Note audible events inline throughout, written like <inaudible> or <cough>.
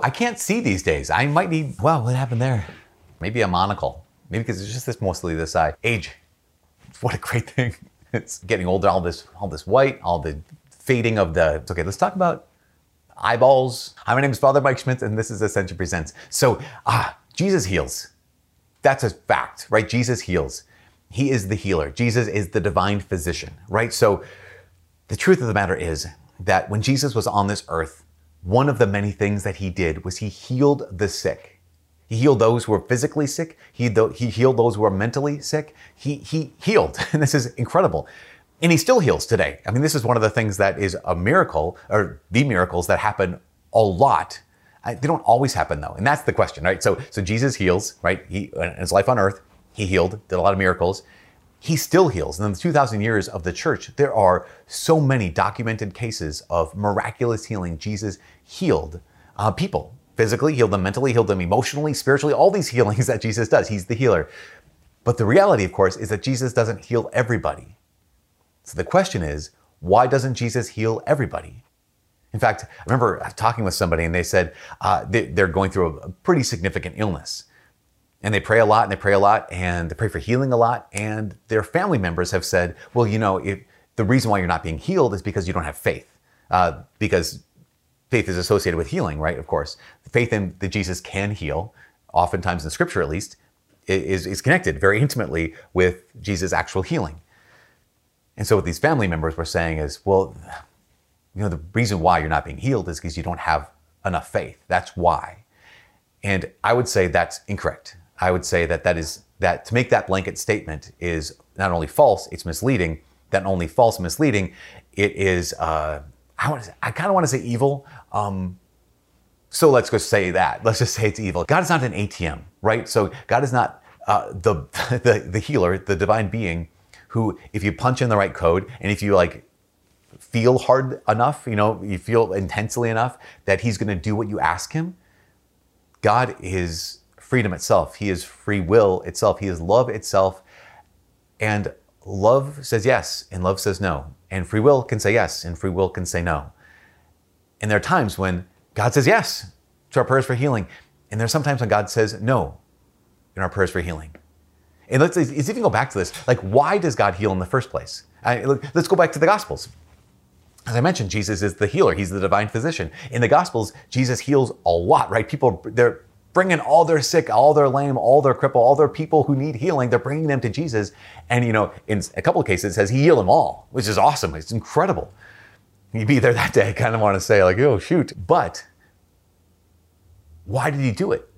I can't see these days. I might need, well, what happened there? Maybe a monocle. Maybe because it's just this mostly this side. Age. What a great <laughs> thing. It's getting older, all this, all this white, all the fading of the. Okay, let's talk about eyeballs. Hi, my name is Father Mike Schmitz, and this is Ascension Presents. So, ah, Jesus heals. That's a fact, right? Jesus heals. He is the healer. Jesus is the divine physician, right? So, the truth of the matter is that when Jesus was on this earth, one of the many things that he did was he healed the sick. He healed those who were physically sick. He, he healed those who were mentally sick. He, he healed. And <laughs> this is incredible. And he still heals today. I mean, this is one of the things that is a miracle, or the miracles that happen a lot. They don't always happen though. And that's the question, right? So, so Jesus heals, right? He, uh, in his life on earth, he healed, did a lot of miracles he still heals. And in the 2,000 years of the church, there are so many documented cases of miraculous healing. Jesus healed uh, people physically, healed them mentally, healed them emotionally, spiritually, all these <laughs> healings that Jesus does. He's the healer. But the reality, of course, is that Jesus doesn't heal everybody. So the question is, why doesn't Jesus heal everybody? In fact, I remember talking with somebody and they said uh, they, are going through a pretty significant illness and they pray a lot and they pray a lot and they pray for healing a lot. And their family members have said, well, you know, if, the reason why you're not being healed is because you don't have faith. Uh, because faith is associated with healing, right? Of course. Faith in that Jesus can heal, oftentimes in scripture at least, is, is connected very intimately with Jesus' actual healing. And so what these family members were saying is, well, you know, the reason why you're not being healed is because you don't have enough faith. That's why. And I would say that's incorrect. I would say that that is that to make that blanket statement is not only false, it's misleading. That only false, misleading, it is. Uh, I want. I kind of want to say evil. Um, so let's just say that. Let's just say it's evil. God is not an ATM, right? So God is not uh, the, <laughs> the the healer, the divine being, who if you punch in the right code and if you like feel hard enough, you know, you feel intensely enough that He's going to do what you ask Him. God is freedom itself. He is free will itself. He is love itself. And love says yes, and love says no. And free will can say yes, and free will can say no. And there are times when God says yes to our prayers for healing. And there are sometimes when God says no in our prayers for healing. And let's, let's even go back to this. Like, why does God heal in the first place? I, let's go back to the Gospels. As I mentioned, Jesus is the healer. He's the divine physician. In the Gospels, Jesus heals a lot, right? People, they're bringing all their sick, all their lame, all their cripple, all their people who need healing. They're bringing them to Jesus. And, you know, in a couple of cases, it says he healed them all, which is awesome. It's incredible. You'd be there that day, kind of want to say, like, oh, shoot. But why did he do it?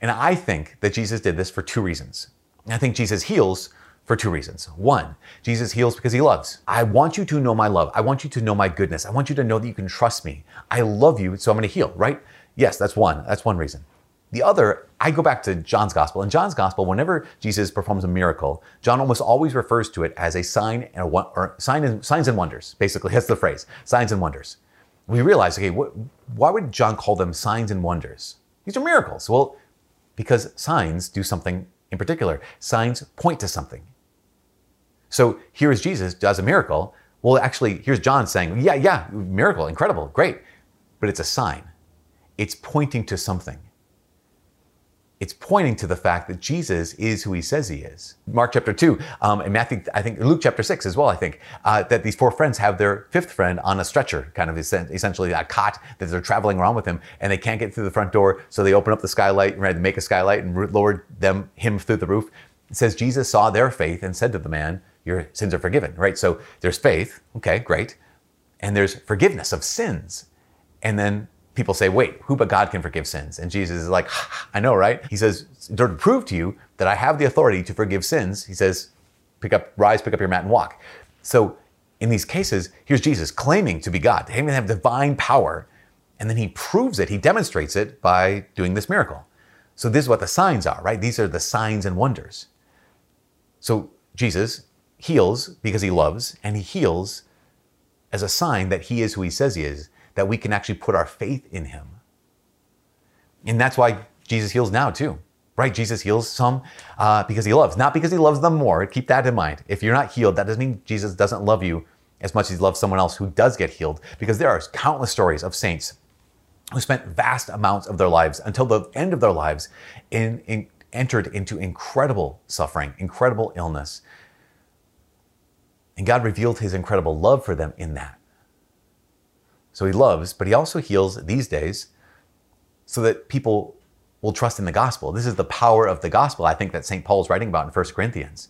And I think that Jesus did this for two reasons. I think Jesus heals for two reasons. One, Jesus heals because he loves. I want you to know my love. I want you to know my goodness. I want you to know that you can trust me. I love you, so I'm going to heal, right? Yes, that's one. That's one reason. The other, I go back to John's gospel. In John's gospel, whenever Jesus performs a miracle, John almost always refers to it as a sign and a, or sign and, signs and wonders. Basically, <laughs> that's the phrase, signs and wonders. We realize, okay, why would John call them signs and wonders? These are miracles. Well, because signs do something in particular. Signs point to something. So here is Jesus does a miracle. Well, actually, here's John saying, yeah, yeah, miracle, incredible, great. But it's a sign. It's pointing to something it's pointing to the fact that Jesus is who he says he is. Mark chapter 2, um, and Matthew, I think Luke chapter 6 as well, I think, uh, that these four friends have their fifth friend on a stretcher, kind of essentially a cot that they're traveling around with him, and they can't get through the front door, so they open up the skylight, right, make a skylight and lower them, him through the roof. It says Jesus saw their faith and said to the man, your sins are forgiven, right? So there's faith, okay, great. And there's forgiveness of sins. And then people say, wait, who but God can forgive sins? And Jesus is like, I know, right? He says, to prove to you that I have the authority to forgive sins, he says, pick up, rise, pick up your mat and walk. So in these cases, here's Jesus claiming to be God, to have divine power. And then he proves it, he demonstrates it by doing this miracle. So this is what the signs are, right? These are the signs and wonders. So Jesus heals because he loves, and he heals as a sign that he is who he says he is that we can actually put our faith in him. And that's why Jesus heals now, too, right? Jesus heals some uh, because he loves, not because he loves them more. Keep that in mind. If you're not healed, that doesn't mean Jesus doesn't love you as much as he loves someone else who does get healed, because there are countless stories of saints who spent vast amounts of their lives until the end of their lives in, in entered into incredible suffering, incredible illness. And God revealed his incredible love for them in that. So he loves, but he also heals these days so that people will trust in the gospel. This is the power of the gospel, I think, that St. Paul is writing about in 1 Corinthians.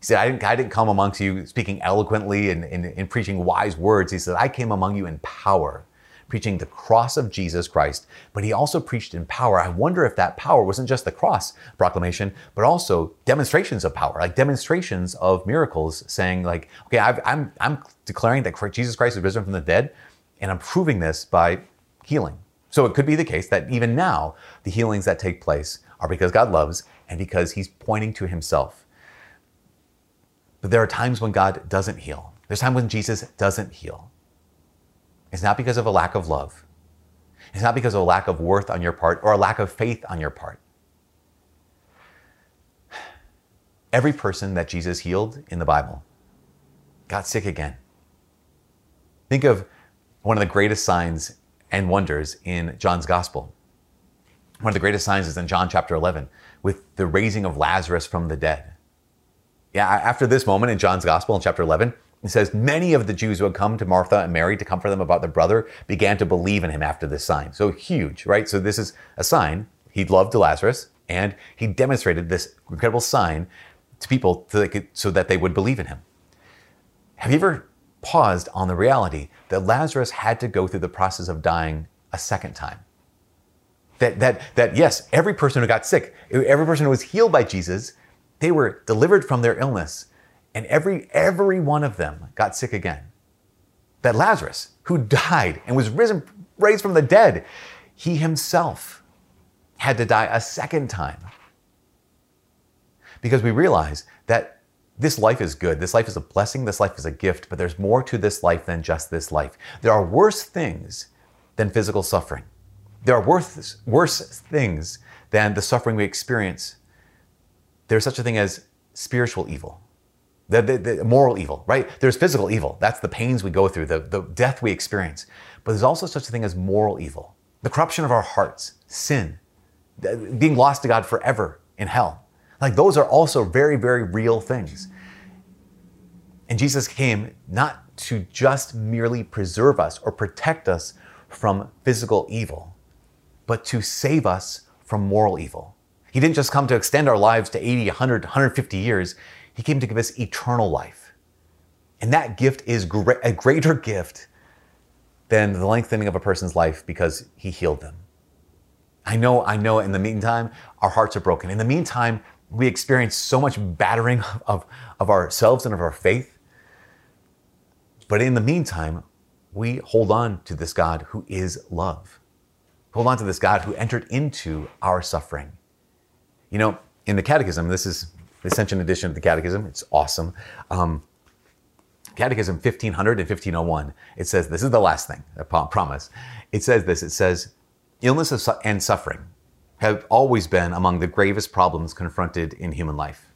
He said, I didn't, I didn't come amongst you speaking eloquently and, and, and preaching wise words. He said, I came among you in power preaching the cross of Jesus Christ, but he also preached in power. I wonder if that power wasn't just the cross proclamation, but also demonstrations of power, like demonstrations of miracles, saying like, okay, i am I'm, I'm declaring that Jesus Christ is risen from the dead, and I'm proving this by healing. So it could be the case that even now, the healings that take place are because God loves and because he's pointing to himself. But there are times when God doesn't heal. There's times when Jesus doesn't heal. It's not because of a lack of love. It's not because of a lack of worth on your part or a lack of faith on your part. Every person that Jesus healed in the Bible got sick again. Think of one of the greatest signs and wonders in John's gospel. One of the greatest signs is in John chapter 11 with the raising of Lazarus from the dead. Yeah, after this moment in John's gospel in chapter 11, it says, Many of the Jews who had come to Martha and Mary to comfort them about their brother began to believe in him after this sign. So huge, right? So this is a sign. He loved Lazarus and he demonstrated this incredible sign to people so, so that they would believe in him. Have you ever paused on the reality that Lazarus had to go through the process of dying a second time? That, that, that yes, every person who got sick, every person who was healed by Jesus, they were delivered from their illness and every, every one of them got sick again. That Lazarus, who died and was risen, raised from the dead, he himself had to die a second time. Because we realize that this life is good. This life is a blessing. This life is a gift, but there's more to this life than just this life. There are worse things than physical suffering. There are worse, worse things than the suffering we experience. There's such a thing as spiritual evil the, the, the, moral evil, right? There's physical evil. That's the pains we go through, the, the death we experience. But there's also such a thing as moral evil, the corruption of our hearts, sin, being lost to God forever in hell. Like those are also very, very real things. And Jesus came not to just merely preserve us or protect us from physical evil, but to save us from moral evil. He didn't just come to extend our lives to 80, 100, 150 years. He came to give us eternal life. And that gift is a greater gift than the lengthening of a person's life because he healed them. I know, I know in the meantime, our hearts are broken. In the meantime, we experience so much battering of, of ourselves and of our faith. But in the meantime, we hold on to this God who is love. Hold on to this God who entered into our suffering. You know, in the Catechism, this is the Ascension edition of the Catechism. It's awesome. Um, Catechism 1500 and 1501. It says, this is the last thing, I promise. It says this it says, illness and suffering have always been among the gravest problems confronted in human life.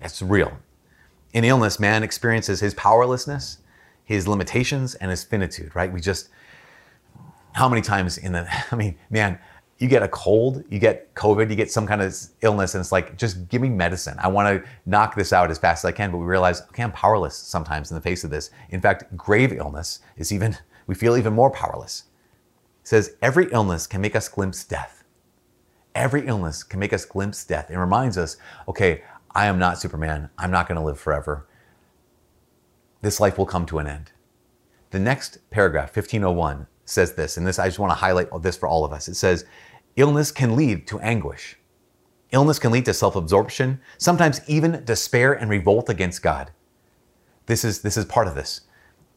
That's real. In illness, man experiences his powerlessness, his limitations, and his finitude, right? We just, how many times in the, <laughs> I mean, man, you get a cold, you get COVID, you get some kind of illness, and it's like, just give me medicine. I want to knock this out as fast as I can. But we realize, okay, I'm powerless sometimes in the face of this. In fact, grave illness is even, we feel even more powerless. It says, every illness can make us glimpse death. Every illness can make us glimpse death. It reminds us, okay, I am not Superman. I'm not going to live forever. This life will come to an end. The next paragraph, 1501, says this, and this I just want to highlight this for all of us. It says, illness can lead to anguish. Illness can lead to self-absorption, sometimes even despair and revolt against God. This is this is part of this.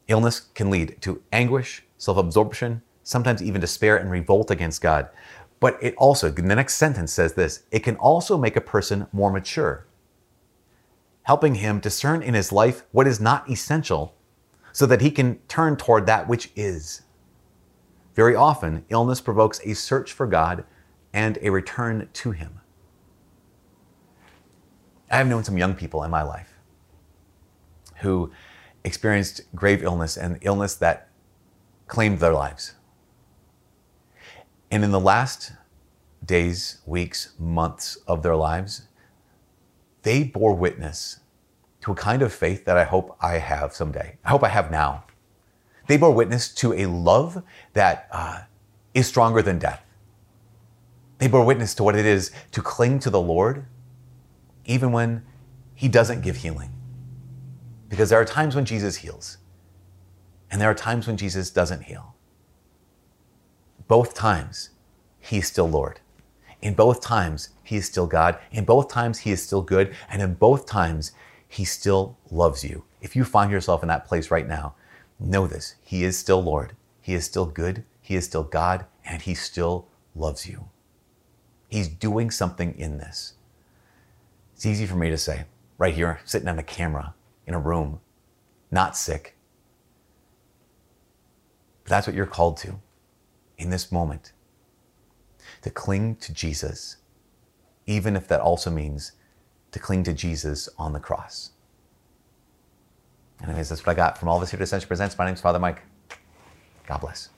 Illness can lead to anguish, self-absorption, sometimes even despair and revolt against God. But it also, the next sentence says this, it can also make a person more mature, helping him discern in his life what is not essential so that he can turn toward that which is. Very often, illness provokes a search for God and a return to Him. I have known some young people in my life who experienced grave illness and illness that claimed their lives. And in the last days, weeks, months of their lives, they bore witness to a kind of faith that I hope I have someday. I hope I have now. They bore witness to a love that uh, is stronger than death. They bore witness to what it is to cling to the Lord, even when He doesn't give healing. Because there are times when Jesus heals, and there are times when Jesus doesn't heal. Both times, He is still Lord. In both times, He is still God. In both times, He is still good. And in both times, He still loves you. If you find yourself in that place right now, know this He is still Lord. He is still good. He is still God. And He still loves you. He's doing something in this. It's easy for me to say, right here, sitting on a camera in a room, not sick. But that's what you're called to in this moment to cling to Jesus, even if that also means to cling to Jesus on the cross. Anyways, that's what I got from all of us here at Ascension Presents. My name's Father Mike. God bless.